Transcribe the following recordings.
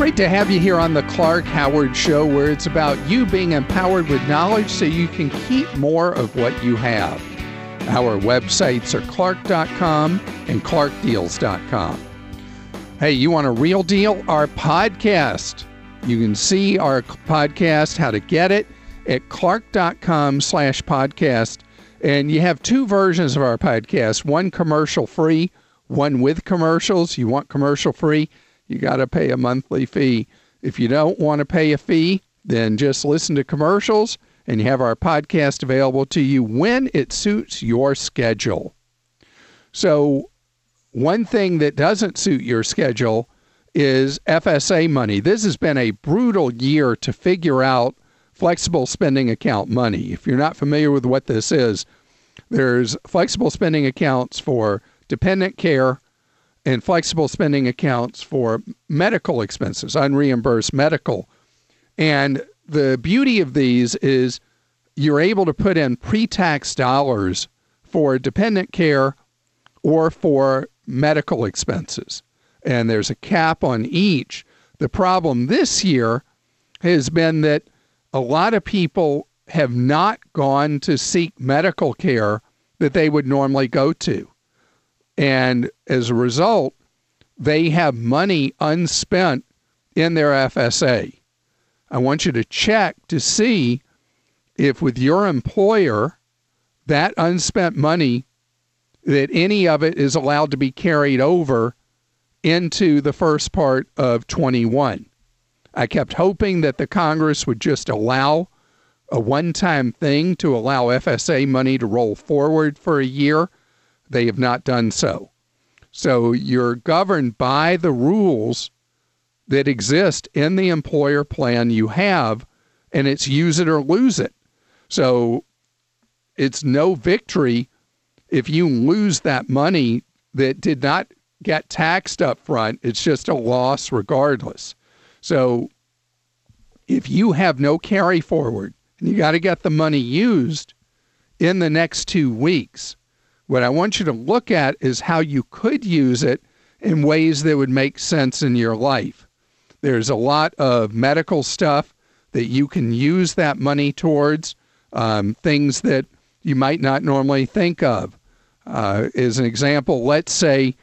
great to have you here on the Clark Howard Show, where it's about you being empowered with knowledge so you can keep more of what you have. Our websites are clark.com and clarkdeals.com. Hey, you want a real deal? Our podcast. You can see our podcast, how to get it at clark.com slash podcast. And you have two versions of our podcast, one commercial free, one with commercials. You want commercial free? You got to pay a monthly fee. If you don't want to pay a fee, then just listen to commercials and you have our podcast available to you when it suits your schedule. So, one thing that doesn't suit your schedule is FSA money. This has been a brutal year to figure out flexible spending account money. If you're not familiar with what this is, there's flexible spending accounts for dependent care, and flexible spending accounts for medical expenses, unreimbursed medical. And the beauty of these is you're able to put in pre tax dollars for dependent care or for medical expenses. And there's a cap on each. The problem this year has been that a lot of people have not gone to seek medical care that they would normally go to. And as a result, they have money unspent in their FSA. I want you to check to see if with your employer that unspent money that any of it is allowed to be carried over into the first part of 21. I kept hoping that the Congress would just allow a one time thing to allow FSA money to roll forward for a year they have not done so. So you're governed by the rules that exist in the employer plan you have, and it's use it or lose it. So it's no victory if you lose that money that did not get taxed up front. It's just a loss regardless. So if you have no carry forward and you got to get the money used in the next two weeks, what I want you to look at is how you could use it in ways that would make sense in your life. There's a lot of medical stuff that you can use that money towards, um, things that you might not normally think of. Uh, as an example, let's say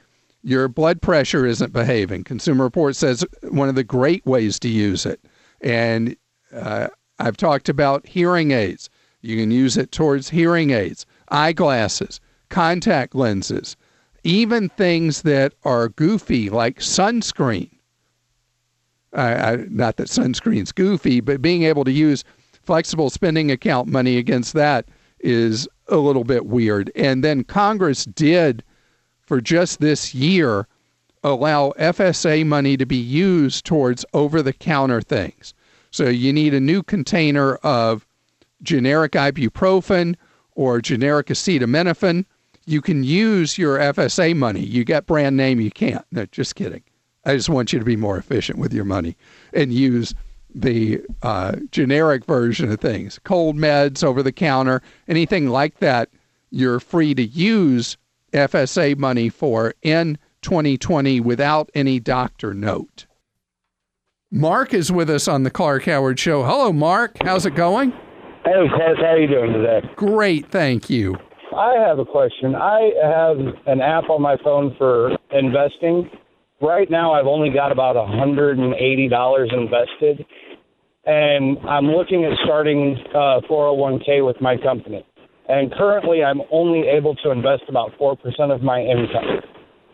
your blood pressure isn't behaving. Consumer Reports says one of the great ways to use it. And uh, I've talked about hearing aids. You can use it towards hearing aids, eyeglasses contact lenses, even things that are goofy like sunscreen. Uh, not that sunscreen's goofy, but being able to use flexible spending account money against that is a little bit weird. And then Congress did, for just this year, allow FSA money to be used towards over the counter things. So you need a new container of generic ibuprofen or generic acetaminophen you can use your FSA money. You get brand name, you can't. No, just kidding. I just want you to be more efficient with your money and use the uh, generic version of things. Cold meds, over the counter, anything like that, you're free to use FSA money for in 2020 without any doctor note. Mark is with us on the Clark Howard Show. Hello, Mark. How's it going? Hey, Clark. How are you doing today? Great, thank you. I have a question. I have an app on my phone for investing. Right now, I've only got about $180 invested, and I'm looking at starting uh, 401k with my company. And currently, I'm only able to invest about 4% of my income.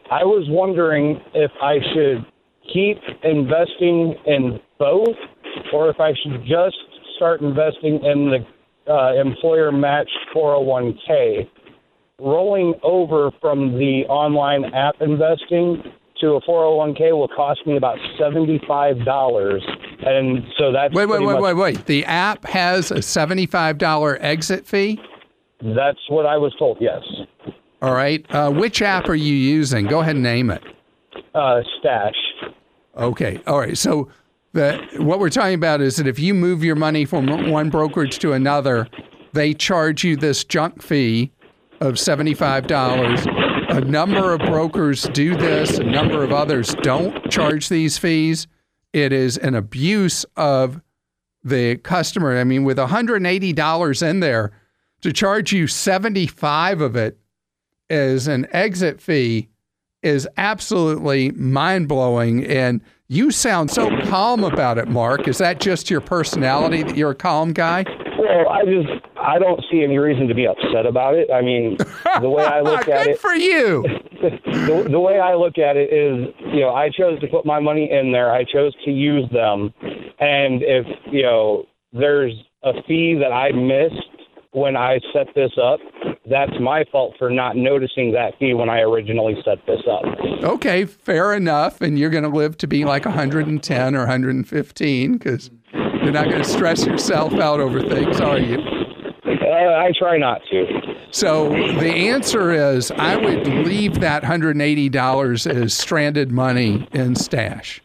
I was wondering if I should keep investing in both, or if I should just start investing in the uh, employer match 401k, rolling over from the online app investing to a 401k will cost me about $75. And so that's Wait, wait, wait, wait, wait. The app has a $75 exit fee? That's what I was told, yes. All right. Uh, which app are you using? Go ahead and name it. Uh, stash. Okay. All right. So the what we're talking about is that if you move your money from one brokerage to another, they charge you this junk fee of $75. A number of brokers do this, a number of others don't charge these fees. It is an abuse of the customer. I mean, with $180 in there, to charge you 75 of it as an exit fee is absolutely mind blowing. And you sound so calm about it, Mark. Is that just your personality that you're a calm guy? Well, I just I don't see any reason to be upset about it. I mean, the way I look at it, for you. the, the way I look at it is, you know, I chose to put my money in there. I chose to use them, and if you know there's a fee that I missed when I set this up, that's my fault for not noticing that fee when I originally set this up. Okay, fair enough. And you're going to live to be like 110 or 115 because you're not going to stress yourself out over things, are you? Uh, I try not to. So the answer is I would leave that $180 as stranded money in stash.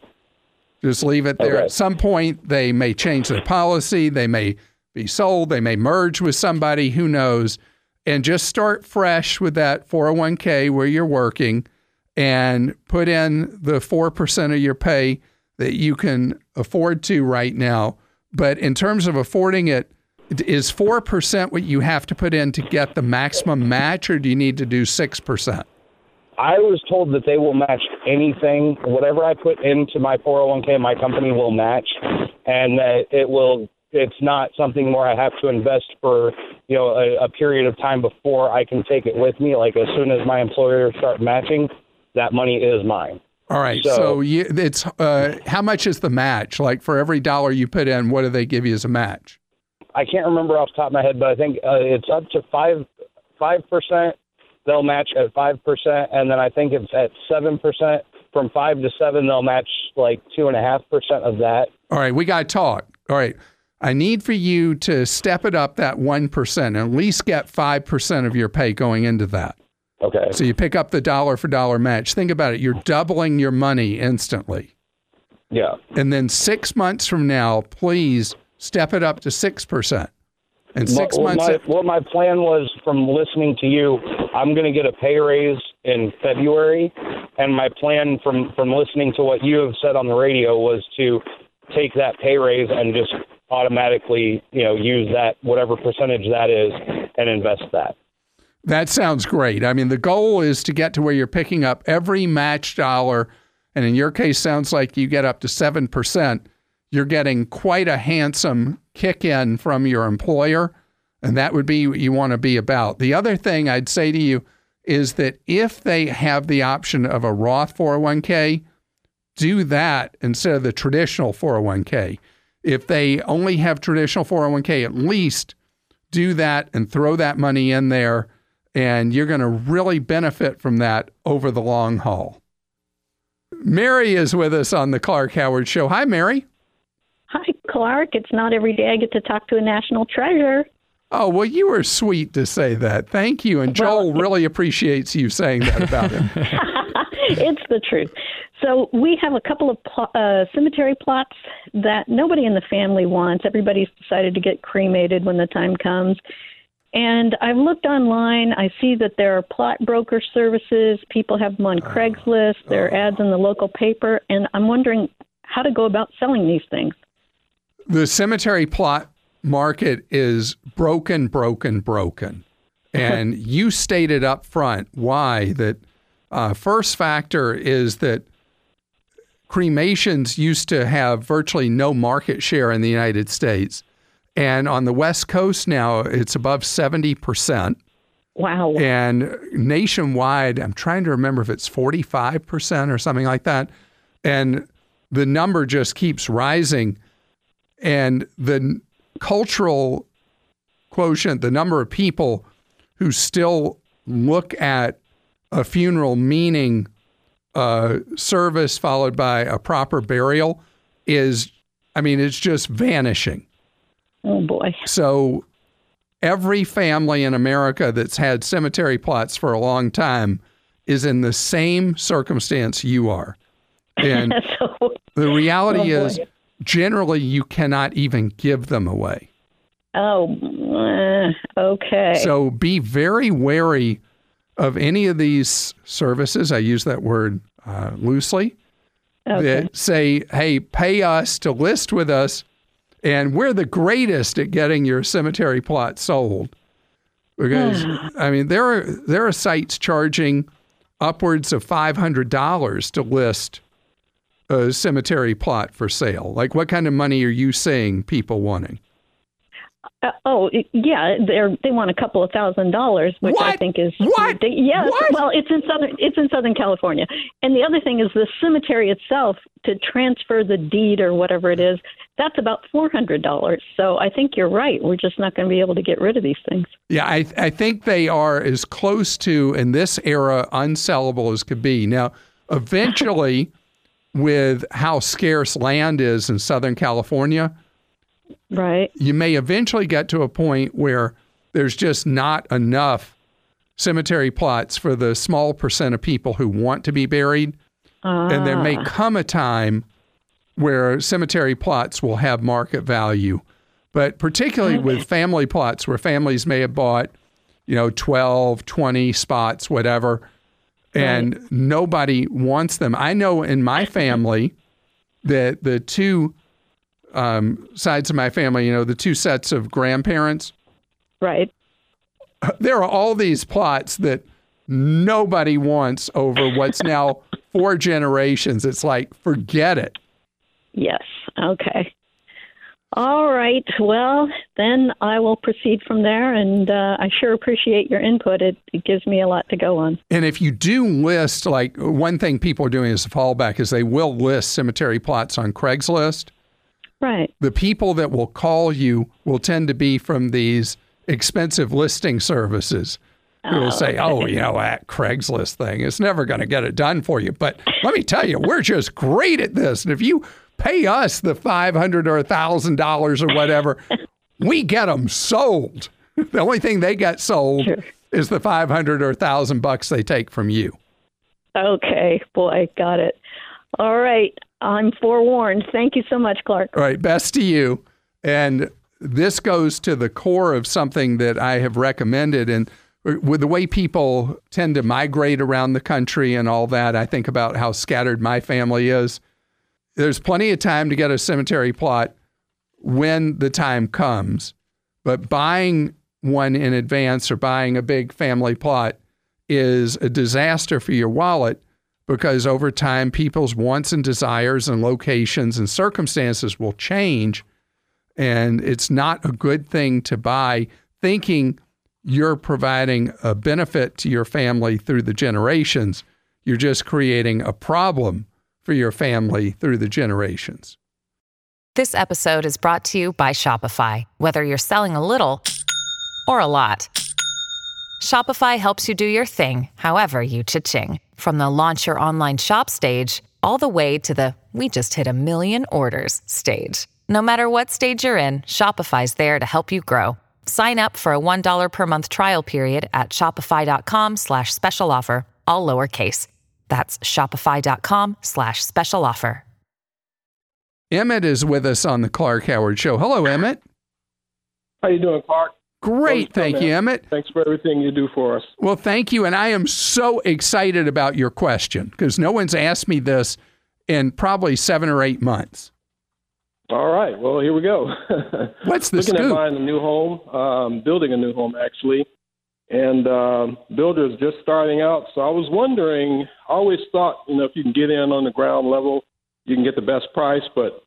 Just leave it there. Okay. At some point, they may change their policy. They may be sold. They may merge with somebody. Who knows? And just start fresh with that 401k where you're working and put in the 4% of your pay that you can afford to right now. But in terms of affording it, is 4% what you have to put in to get the maximum match, or do you need to do 6%? I was told that they will match anything, whatever I put into my 401k, my company will match, and that it will. It's not something where I have to invest for you know a, a period of time before I can take it with me. Like as soon as my employer start matching, that money is mine. All right. So, So- you, it's uh, how much is the match? Like for every dollar you put in, what do they give you as a match? I can't remember off the top of my head, but I think uh, it's up to five five percent. They'll match at five percent, and then I think it's at seven percent. From five to seven, they'll match like two and a half percent of that. All right, we got to talk. All right. I need for you to step it up that 1% and at least get 5% of your pay going into that. Okay. So you pick up the dollar for dollar match. Think about it. You're doubling your money instantly. Yeah. And then six months from now, please step it up to 6%. And six What- months. My, what my plan was from listening to you, I'm going to get a pay raise in February, and my plan from from listening to what you have said on the radio was to take that pay raise and just automatically, you know, use that whatever percentage that is and invest that. That sounds great. I mean, the goal is to get to where you're picking up every match dollar. And in your case, sounds like you get up to 7%. You're getting quite a handsome kick in from your employer. And that would be what you want to be about. The other thing I'd say to you is that if they have the option of a Roth 401k, do that instead of the traditional 401k. If they only have traditional 401k, at least do that and throw that money in there, and you're going to really benefit from that over the long haul. Mary is with us on the Clark Howard Show. Hi, Mary. Hi, Clark. It's not every day I get to talk to a national treasure. Oh, well, you were sweet to say that. Thank you. And Joel really appreciates you saying that about him. it's the truth. So we have a couple of pl- uh, cemetery plots that nobody in the family wants. Everybody's decided to get cremated when the time comes. And I've looked online. I see that there are plot broker services. People have them on Craigslist. There are ads in the local paper. And I'm wondering how to go about selling these things. the cemetery plot market is broken, broken, broken. And you stated up front why that uh, first factor is that cremations used to have virtually no market share in the United States. And on the West Coast now, it's above 70%. Wow. And nationwide, I'm trying to remember if it's 45% or something like that. And the number just keeps rising. And the cultural quotient, the number of people who still look at a funeral meaning uh, service followed by a proper burial is, I mean, it's just vanishing. Oh boy. So every family in America that's had cemetery plots for a long time is in the same circumstance you are. And so, the reality Oh, is, generally, you cannot even give them away. oh, uh, okay. So be very wary of any of these services. I use that word uh, loosely. okay. That say, hey, pay us to list with us, and we're the greatest at getting your cemetery plot sold. Because I mean, there are there are sites charging upwards of five hundred dollars to list a cemetery plot for sale. Like, what kind of money are you seeing people wanting? Uh, oh, yeah, they they want a couple of thousand dollars, which I think is What? Yes, What? well, it's in southern it's in Southern California, and the other thing is the cemetery itself to transfer the deed or whatever it is. That's about four hundred dollars. So I think you're right. We're just not going to be able to get rid of these things. Yeah, I, I think they are as close to, in this era, unsellable as could be. Now, eventually, with how scarce land is in Southern California, Right. you may eventually get to a point where there's just not enough cemetery plots for the small percent of people who want to be buried. And there may ah. come a time where cemetery plots will have market value. But particularly with family plots where families may have bought, you know, 12, 20 spots, whatever, and nobody wants them. I know in my family that the two um, sides of my family, you know, the two sets of grandparents, Right. there are all these plots that nobody wants over what's now four generations. It's like, forget it. Yes. Okay. All right. Well, then I will proceed from there, and uh, I sure appreciate your input. It, it gives me a lot to go on. And if you do list, like one thing people are doing as a fallback is they will list cemetery plots on Craigslist. Right. The people that will call you will tend to be from these expensive listing services. Who will say, "Oh, oh you know that Craigslist thing is never going to get it done for you." But let me tell you, we're just great at this. And if you pay us the five hundred or a thousand dollars or whatever, we get them sold. The only thing they get sold Sure. is the five hundred or a thousand bucks they take from you. Okay. Boy, got it. All right. I'm forewarned. Thank you so much, Clark. All right, best to you. And this goes to the core of something that I have recommended. And with the way people tend to migrate around the country and all that, I think about how scattered my family is. There's plenty of time to get a cemetery plot when the time comes. But buying one in advance or buying a big family plot is a disaster for your wallet because over time people's wants and desires and locations and circumstances will change and it's not a good thing to buy thinking you're providing a benefit to your family through the generations you're just creating a problem for your family through the generations This episode is brought to you by Shopify. Whether you're selling a little or a lot, Shopify helps you do your thing, however you cha-ching. From the launch your online shop stage, all the way to the we just hit a million orders stage. No matter what stage you're in, Shopify's there to help you grow. Sign up for a $1 per month trial period at shopify.com slash special offer, all lowercase. That's shopify.com slash special offer. emmett is with us on the clark howard show hello emmett How you doing, Clark? Great thank you man. emmett Thanks for everything you do for us. Well, thank you. And I am so excited about your question because no one's asked me this in probably seven or eight months. All right. Well, here we go. What's the Looking scoop? at buying a new home, um, building a new home actually, and um, builders just starting out. So I was wondering. I always thought, you know, if you can get in on the ground level, you can get the best price. But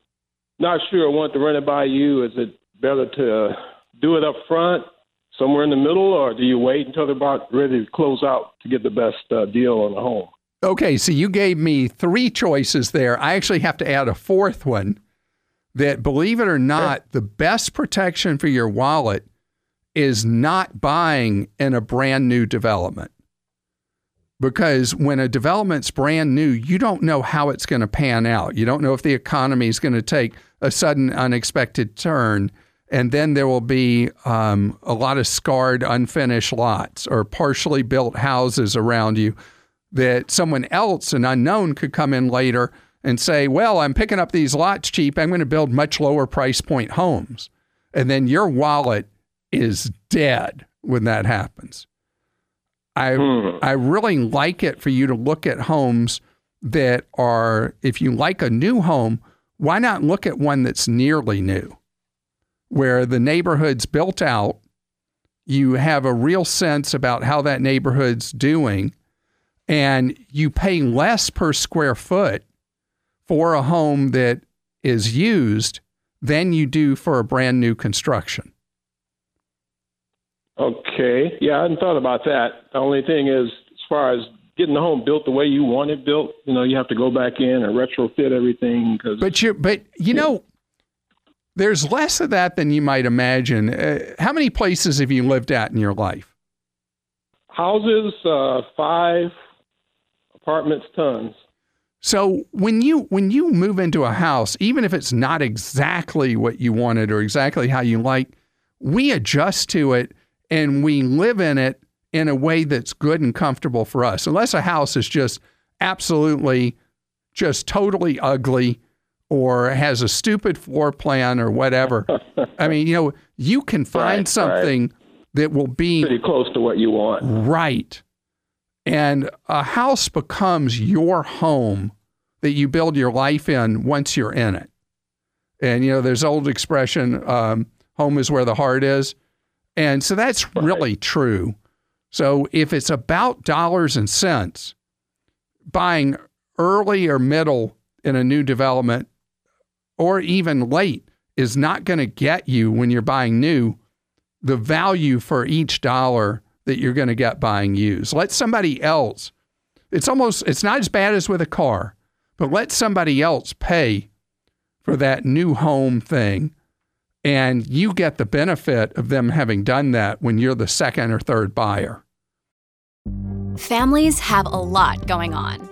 not sure. I want to run it by you. Is it better to do it up front, somewhere in the middle, or do you wait until they're about ready to close out to get the best uh, deal on the home? Okay, so you gave me three choices there. I actually have to add a fourth one that, believe it or not, the best protection for your wallet is not buying in a brand new development. because when a development's brand new, you don't know how it's going to pan out. You don't know if the economy is going to take a sudden, unexpected turn. And then there will be um, a lot of scarred, unfinished lots or partially built houses around you that someone else, an unknown, could come in later and say, Well, I'm picking up these lots cheap. I'm going to build much lower price point homes. And then your wallet is dead when that happens. I hmm. I really like it for you to look at homes that are if you like a new home, why not look at one that's nearly new? Where the neighborhood's built out, you have a real sense about how that neighborhood's doing and you pay less per square foot for a home that is used than you do for a brand new construction. Okay. Yeah, I hadn't thought about that. The only thing is, as far as getting the home built the way you want it built, you know, you have to go back in and retrofit everything. Cause, but you, but you know, there's less of that than you might imagine. Uh, how many places have you lived at in your life? Houses, uh, five. Apartments, tons. So when you when you move into a house, even if it's not exactly what you wanted or exactly how you like, we adjust to it and we live in it in a way that's good and comfortable for us. Unless a house is just absolutely just totally ugly or has a stupid floor plan or whatever. I mean, you know, you can find right, something right. that will be pretty close to what you want. Right. And a house becomes your home that you build your life in once you're in it. And, you know, there's old expression, um, home is where the heart is. And so that's right. really true. So if it's about dollars and cents, buying early or middle in a new development or even late is not going to get you when you're buying new the value for each dollar that you're going to get buying used. Let somebody else. It's almost it's not as bad as with a car, but let somebody else pay for that new home thing and you get the benefit of them having done that when you're the second or third buyer. Families have a lot going on.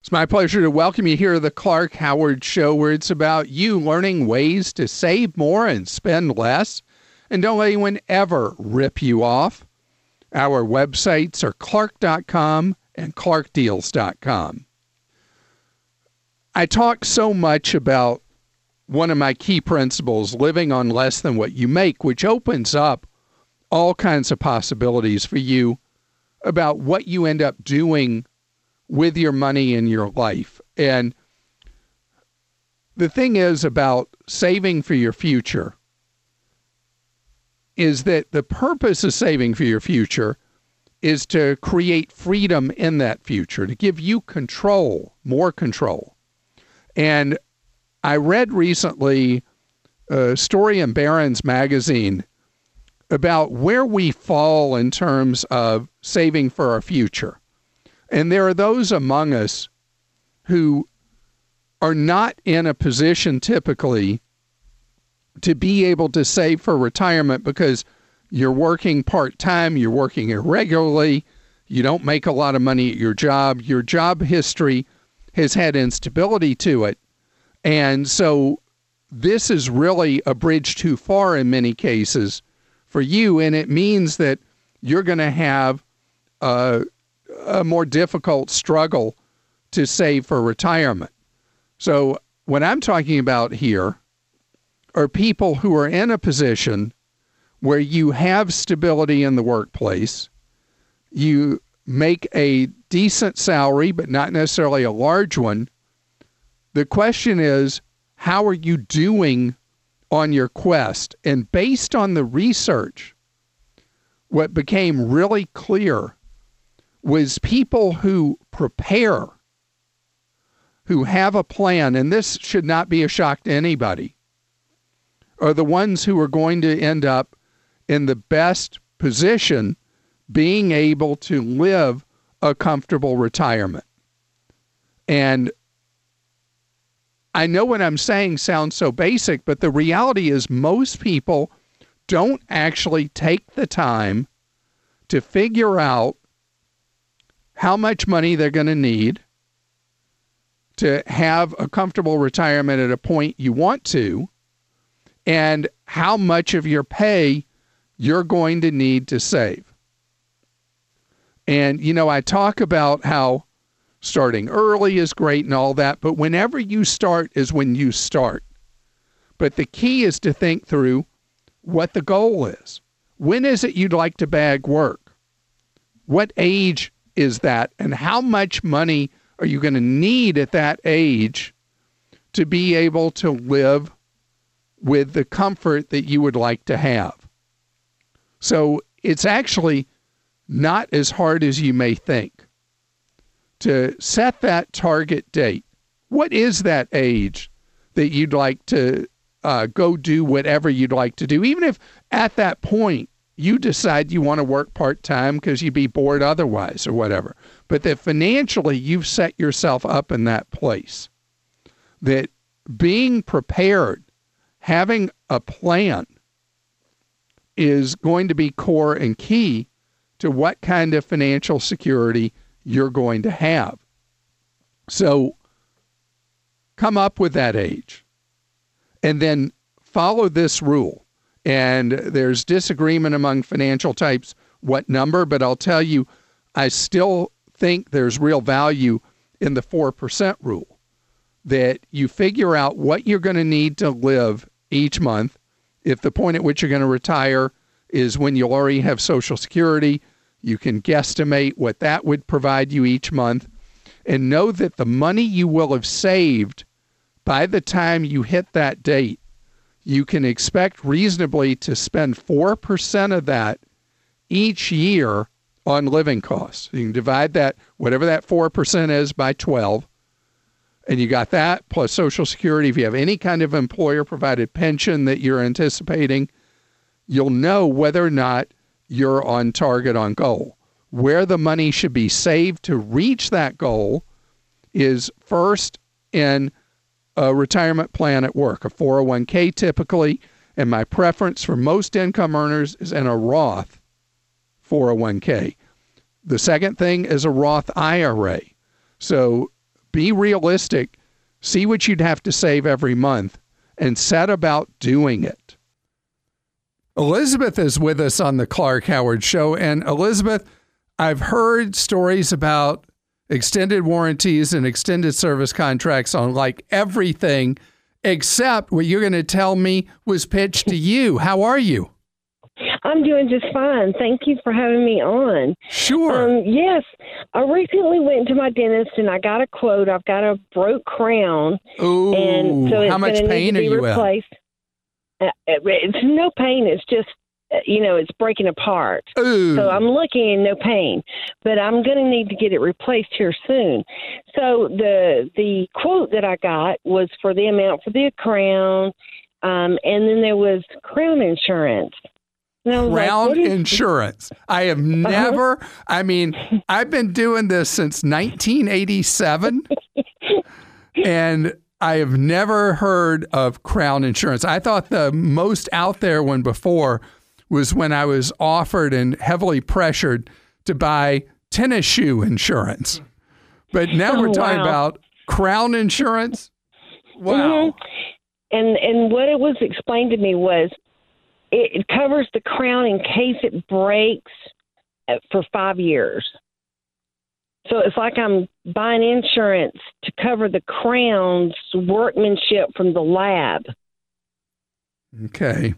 It's my pleasure to welcome you here to the Clark Howard Show, where it's about you learning ways to save more and spend less. And don't let anyone ever rip you off. Our websites are clark.com and clarkdeals.com. I talk so much about one of my key principles living on less than what you make, which opens up all kinds of possibilities for you about what you end up doing with your money in your life. And the thing is about saving for your future is that the purpose of saving for your future is to create freedom in that future, to give you control, more control. And I read recently a story in Barron's magazine about where we fall in terms of saving for our future. And there are those among us who are not in a position typically to be able to save for retirement because you're working part time, you're working irregularly, you don't make a lot of money at your job, your job history has had instability to it. And so this is really a bridge too far in many cases for you. And it means that you're going to have a, a more difficult struggle to save for retirement. So, what I'm talking about here are people who are in a position where you have stability in the workplace, you make a decent salary, but not necessarily a large one. The question is, how are you doing on your quest? And based on the research, what became really clear was people who prepare, who have a plan, and this should not be a shock to anybody, are the ones who are going to end up in the best position being able to live a comfortable retirement. And I know what I'm saying sounds so basic, but the reality is most people don't actually take the time to figure out how much money they're going to need to have a comfortable retirement at a point you want to, and how much of your pay you're going to need to save. And, you know, I talk about how starting early is great and all that, but whenever you start is when you start. But the key is to think through what the goal is. When is it you'd like to bag work? What age is that? And how much money are you going to need at that age to be able to live with the comfort that you would like to have? So it's actually not as hard as you may think to set that target date. What is that age that you'd like to uh, go do whatever you'd like to do? Even if at that point you decide you want to work part time because you'd be bored otherwise or whatever, but that financially you've set yourself up in that place. That being prepared, having a plan, is going to be core and key to what kind of financial security you're going to have. So come up with that age and then follow this rule. And there's disagreement among financial types what number, but I'll tell you, I still think there's real value in the 4% rule that you figure out what you're going to need to live each month. If the point at which you're going to retire is when you already have Social Security, you can guesstimate what that would provide you each month and know that the money you will have saved by the time you hit that date, you can expect reasonably to spend 4% of that each year on living costs. You can divide that, whatever that 4% is, by 12. And you got that plus Social Security. If you have any kind of employer provided pension that you're anticipating, you'll know whether or not you're on target on goal. Where the money should be saved to reach that goal is first in a retirement plan at work, a 401k typically, and my preference for most income earners is in a Roth 401k. The second thing is a Roth IRA. So be realistic, see what you'd have to save every month, and set about doing it. Elizabeth is with us on the Clark Howard Show. And Elizabeth, I've heard stories about extended warranties and extended service contracts on like everything except what you're going to tell me was pitched to you. How are you? I'm doing just fine. Thank you for having me on. Sure. Um, yes, I recently went to my dentist and I got a quote. I've got a broke crown, Ooh, and so it's how much going to pain need to be you replaced. Uh, it's no pain. It's just uh, you know it's breaking apart. Ooh. So I'm looking in no pain, but I'm going to need to get it replaced here soon. So the the quote that I got was for the amount for the crown, um, and then there was crown insurance. And I like, Crown Insurance. I have never, I mean, I've been doing this since 1987 and I have never heard of Crown Insurance. I thought the most out there one before was when I was offered and heavily pressured to buy tennis shoe insurance. But now Oh, we're talking wow. about Crown Insurance. Wow. Mhm. And and what it was explained to me was it, covers the crown in case it breaks uh, for five years. So it's like I'm buying insurance to cover the crown's workmanship from the lab. Okay.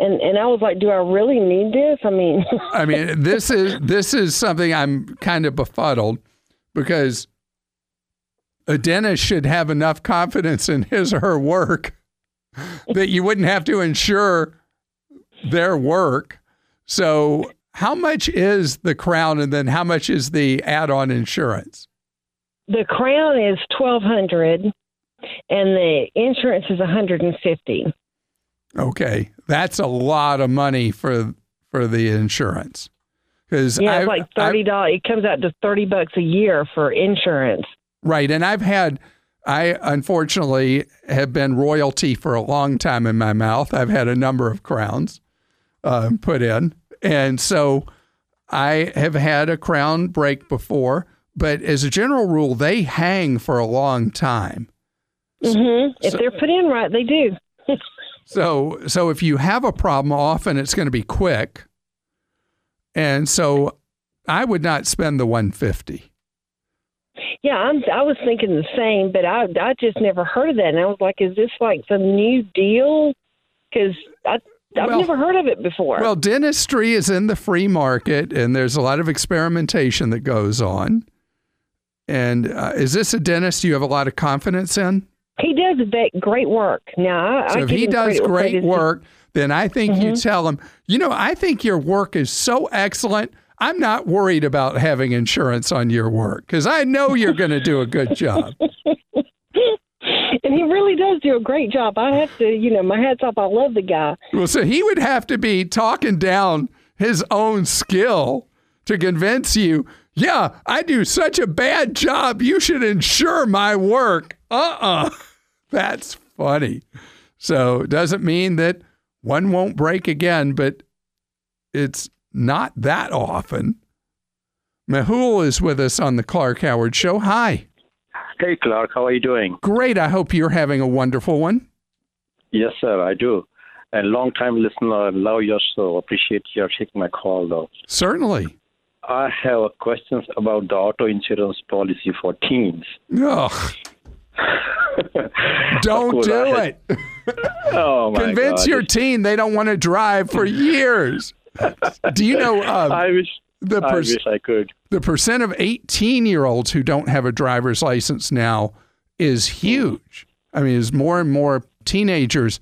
And and I was like, do I really need this? I mean, I mean, this is this is something I'm kind of befuddled because a dentist should have enough confidence in his or her work that you wouldn't have to insure their work. So, how much is the crown, and then how much is the add-on insurance? the crown is twelve hundred, and the insurance is hundred and fifty. Okay, that's a lot of money for for the insurance. Because yeah, it's like thirty dollars. It comes out to thirty bucks a year for insurance. Right, and I've had. I unfortunately have been royalty for a long time in my mouth. I've had a number of crowns uh, put in, and so I have had a crown break before. But as a general rule, they hang for a long time. Mm-hmm. If they're put in right, they do. so, so if you have a problem, often it's going to be quick and so I would not spend the 150. Yeah, I'm, I was thinking the same, but I I just never heard of that, and I was like, "Is this like some new deal?" Because I I've well, never heard of it before. Well, dentistry is in the free market, and there's a lot of experimentation that goes on. And uh, is this a dentist you have a lot of confidence in? He does great work. Now, so I if he does great work, then I think mm-hmm. you tell him, you know, I think your work is so excellent. I'm not worried about having insurance on your work because I know you're going to do a good job. and he really does do a great job. I have to, you know, my hats off. I love the guy. Well, so he would have to be talking down his own skill to convince you, yeah, I do such a bad job. You should insure my work. Uh uh-uh. uh That's funny. So it doesn't mean that one won't break again, but it's not that often. Mahul is with us on the Clark Howard Show. Hi. Hey, Clark. How are you doing? Great. I hope you're having a wonderful one. Yes, sir. I do. And long time listener. I love your show. Appreciate your taking my call, though. Certainly. I have questions about the auto insurance policy for teens. Oh. don't do it. oh my Convince God. your teen they don't want to drive for years. do you know? Um, I wish. The per- I wish I could. The percent of 18 year olds who don't have a driver's license now is huge. I mean, as more and more teenagers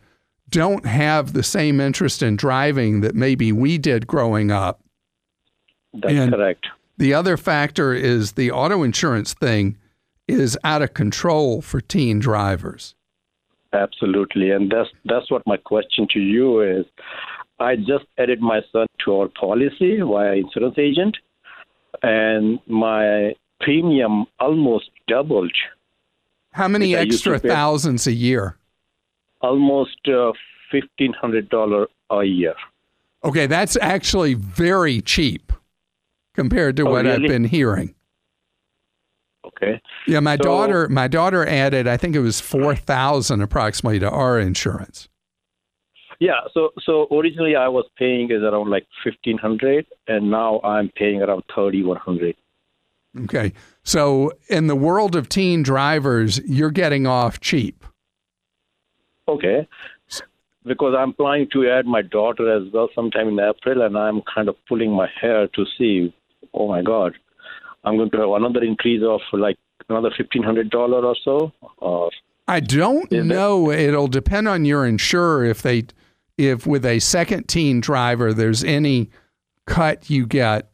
don't have the same interest in driving that maybe we did growing up. That's and correct. The other factor is the auto insurance thing is out of control for teen drivers. Absolutely, and that's that's what my question to you is. I just added my son to our policy via insurance agent, and my premium almost doubled. How many extra thousands a year? Almost uh, fifteen hundred dollar a year. Okay, that's actually very cheap compared to oh, what really? I've been hearing. Okay. Yeah, my so, daughter my daughter added I think it was 4000 approximately to our insurance. Yeah, so so originally I was paying is around like 1500 and now I'm paying around 3100. Okay. So in the world of teen drivers, you're getting off cheap. Okay. Because I'm planning to add my daughter as well sometime in April and I'm kind of pulling my hair to see oh my god I'm going to have another increase of like another fifteen hundred dollar or so. Uh, I don't know. It? It'll depend on your insurer if they if with a second teen driver there's any cut you get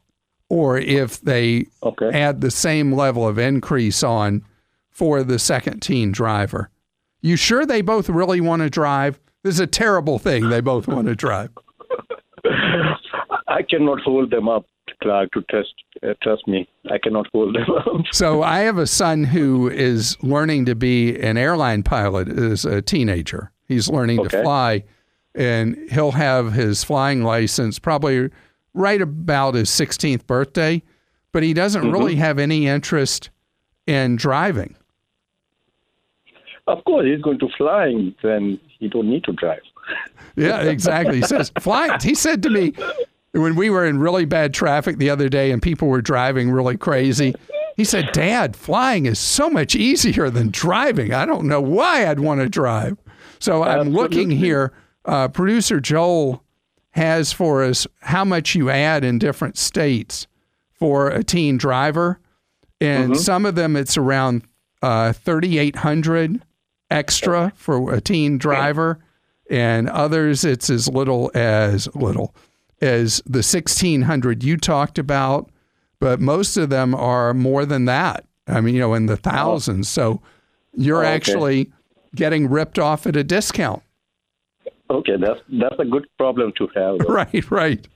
or if they okay. add the same level of increase on for the second teen driver. You sure they both really want to drive? This is a terrible thing. They both want to drive. I cannot hold them up. Clark to trust uh, trust me. I cannot hold them up. so I have a son who is learning to be an airline pilot as a teenager. He's learning okay. to fly, and he'll have his flying license probably right about his 16th birthday, but he doesn't mm-hmm. really have any interest in driving. Of course, he's going to flying, then he don't need to drive. yeah, exactly. He says flying. He said to me, when we were in really bad traffic the other day and people were driving really crazy, he said, Dad, flying is so much easier than driving. I don't know why I'd want to drive. So I'm looking here. Uh, Producer Joel has for us how much you add in different states for a teen driver. And mm-hmm. some of them it's around uh, 3,800 extra for a teen driver. And others it's as little as little as the 1600 you talked about, but most of them are more than that. I mean, you know, in the thousands. So you're Oh, okay. actually getting ripped off at a discount. Okay, that's that's a good problem to have. though. Right, right.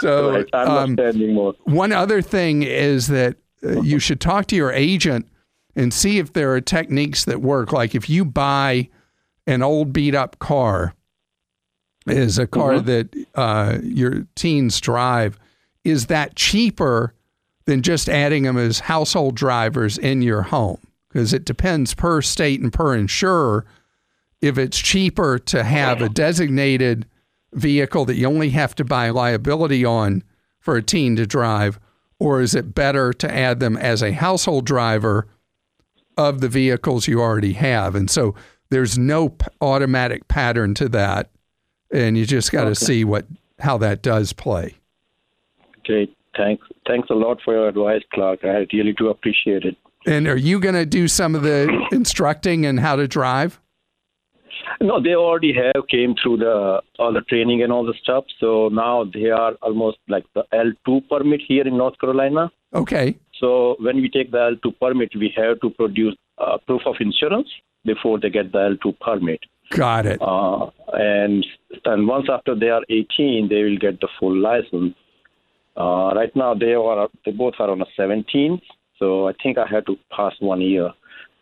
So Right, I'm um, understanding more. one other thing is that uh, you should talk to your agent and see if there are techniques that work. Like if you buy an old beat up car, is a car that uh, your teens drive, is that cheaper than just adding them as household drivers in your home? Because it depends per state and per insurer if it's cheaper to have a designated vehicle that you only have to buy liability on for a teen to drive, or is it better to add them as a household driver of the vehicles you already have? And so there's no p- automatic pattern to that, and you just got to Okay. see what how that does play. Okay, thanks. Thanks a lot for your advice, Clark. I really do appreciate it. And are you going to do some of the instructing and how to drive? No, they already have came through the all the training and all the stuff. So now they are almost like the L2 permit here in North Carolina. Okay. So when we take the L2 permit, we have to produce uh, proof of insurance before they get the L2 permit. Got it. Uh, and and once after they are 18, they will get the full license. Uh, right now they are they both are on a 17, so I think I have to pass one year.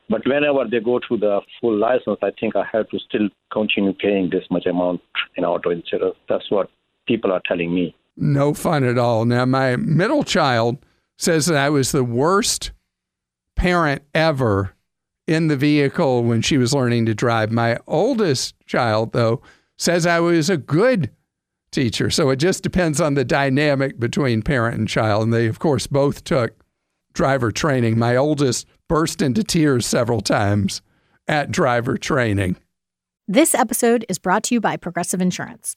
But whenever they go to the full license, I think I have to still continue paying this much amount in auto insurance. That's what people are telling me. No fun at all. Now, my middle child says that I was the worst parent ever in the vehicle when she was learning to drive. My oldest child, though, says I was a good teacher. So it just depends on the dynamic between parent and child. And they, of course, both took driver training. My oldest burst into tears several times at driver training. This episode is brought to you by Progressive Insurance.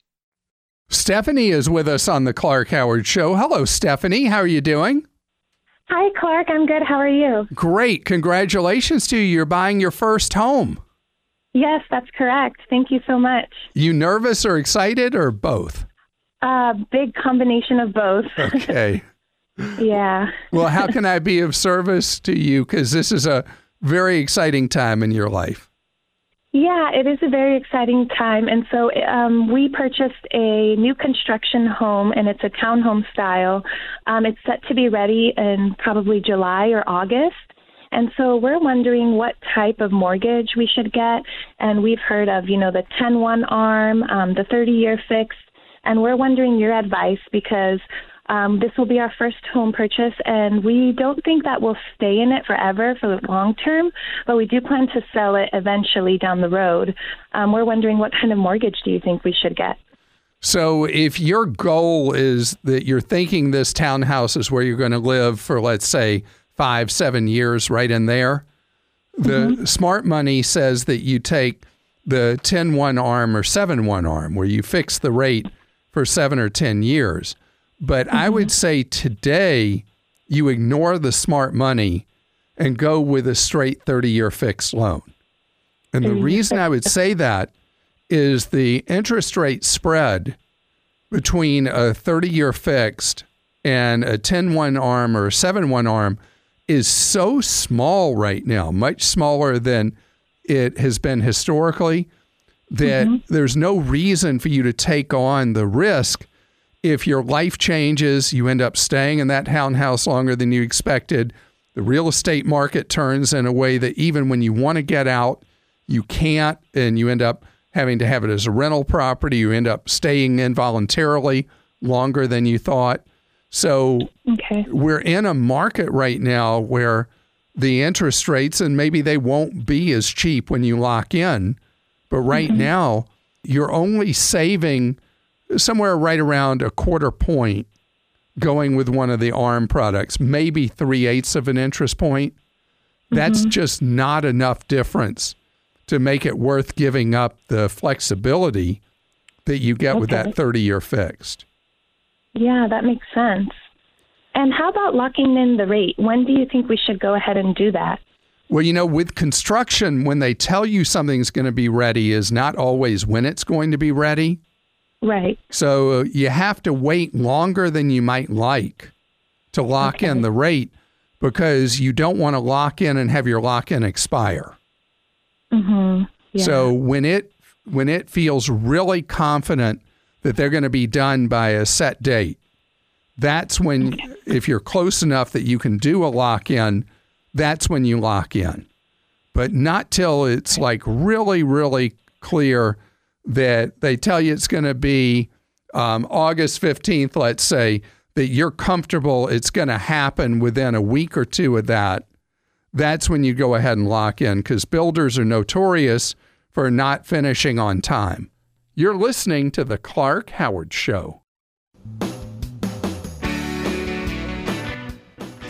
Stephanie is with us on the Clark Howard Show. Hello, Stephanie. How are you doing? Hi, Clark. I'm good. How are you? Great. Congratulations to you. You're buying your first home. Yes, that's correct. Thank you so much. You nervous or excited or both? Uh, big combination of both. Okay. yeah. well, how can I be of service to you? Because this is a very exciting time in your life. Yeah, it is a very exciting time. And so um, we purchased a new construction home, and it's a townhome style. Um, it's set to be ready in probably July or August. And so we're wondering what type of mortgage we should get. And we've heard of, you know, the 10 1 arm, um, the 30 year fixed. And we're wondering your advice because um, this will be our first home purchase, and we don't think that we'll stay in it forever for the long term, but we do plan to sell it eventually down the road. Um, we're wondering what kind of mortgage do you think we should get? So, if your goal is that you're thinking this townhouse is where you're going to live for, let's say, five, seven years, right in there, the smart money says that you take the 10 1 arm or 7 1 arm, where you fix the rate for seven or 10 years. But I would mm-hmm. say today you ignore the smart money and go with a straight 30 year fixed loan. And the mm-hmm. reason I would say that is the interest rate spread between a 30 year fixed and a 10 1 arm or a 7 1 arm is so small right now, much smaller than it has been historically, that mm-hmm. there's no reason for you to take on the risk if your life changes, you end up staying in that townhouse longer than you expected. The real estate market turns in a way that even when you want to get out, you can't, and you end up having to have it as a rental property. You end up staying involuntarily longer than you thought. So Okay. we're in a market right now where the interest rates, and maybe they won't be as cheap when you lock in, but right mm-hmm. now you're only saving somewhere right around a quarter point going with one of the ARM products, maybe three eighths of an interest point. That's mm-hmm. just not enough difference to make it worth giving up the flexibility that you get with that 30 year fixed. Yeah, that makes sense. And how about locking in the rate? When do you think we should go ahead and do that? Well, you know, with construction, when they tell you something's going to be ready, is not always when it's going to be ready. Right. So uh, you have to wait longer than you might like to lock in the rate because you don't want to lock in and have your lock in expire. Mm-hmm. Yeah. So when it when it feels really confident that they're going to be done by a set date, that's when if you're close enough that you can do a lock in, that's when you lock in. But not till it's like really really clear that they tell you it's going to be um, August 15th, let's say, that you're comfortable it's going to happen within a week or two of that that's when you go ahead and lock in because builders are notorious for not finishing on time. You're listening to The Clark Howard Show.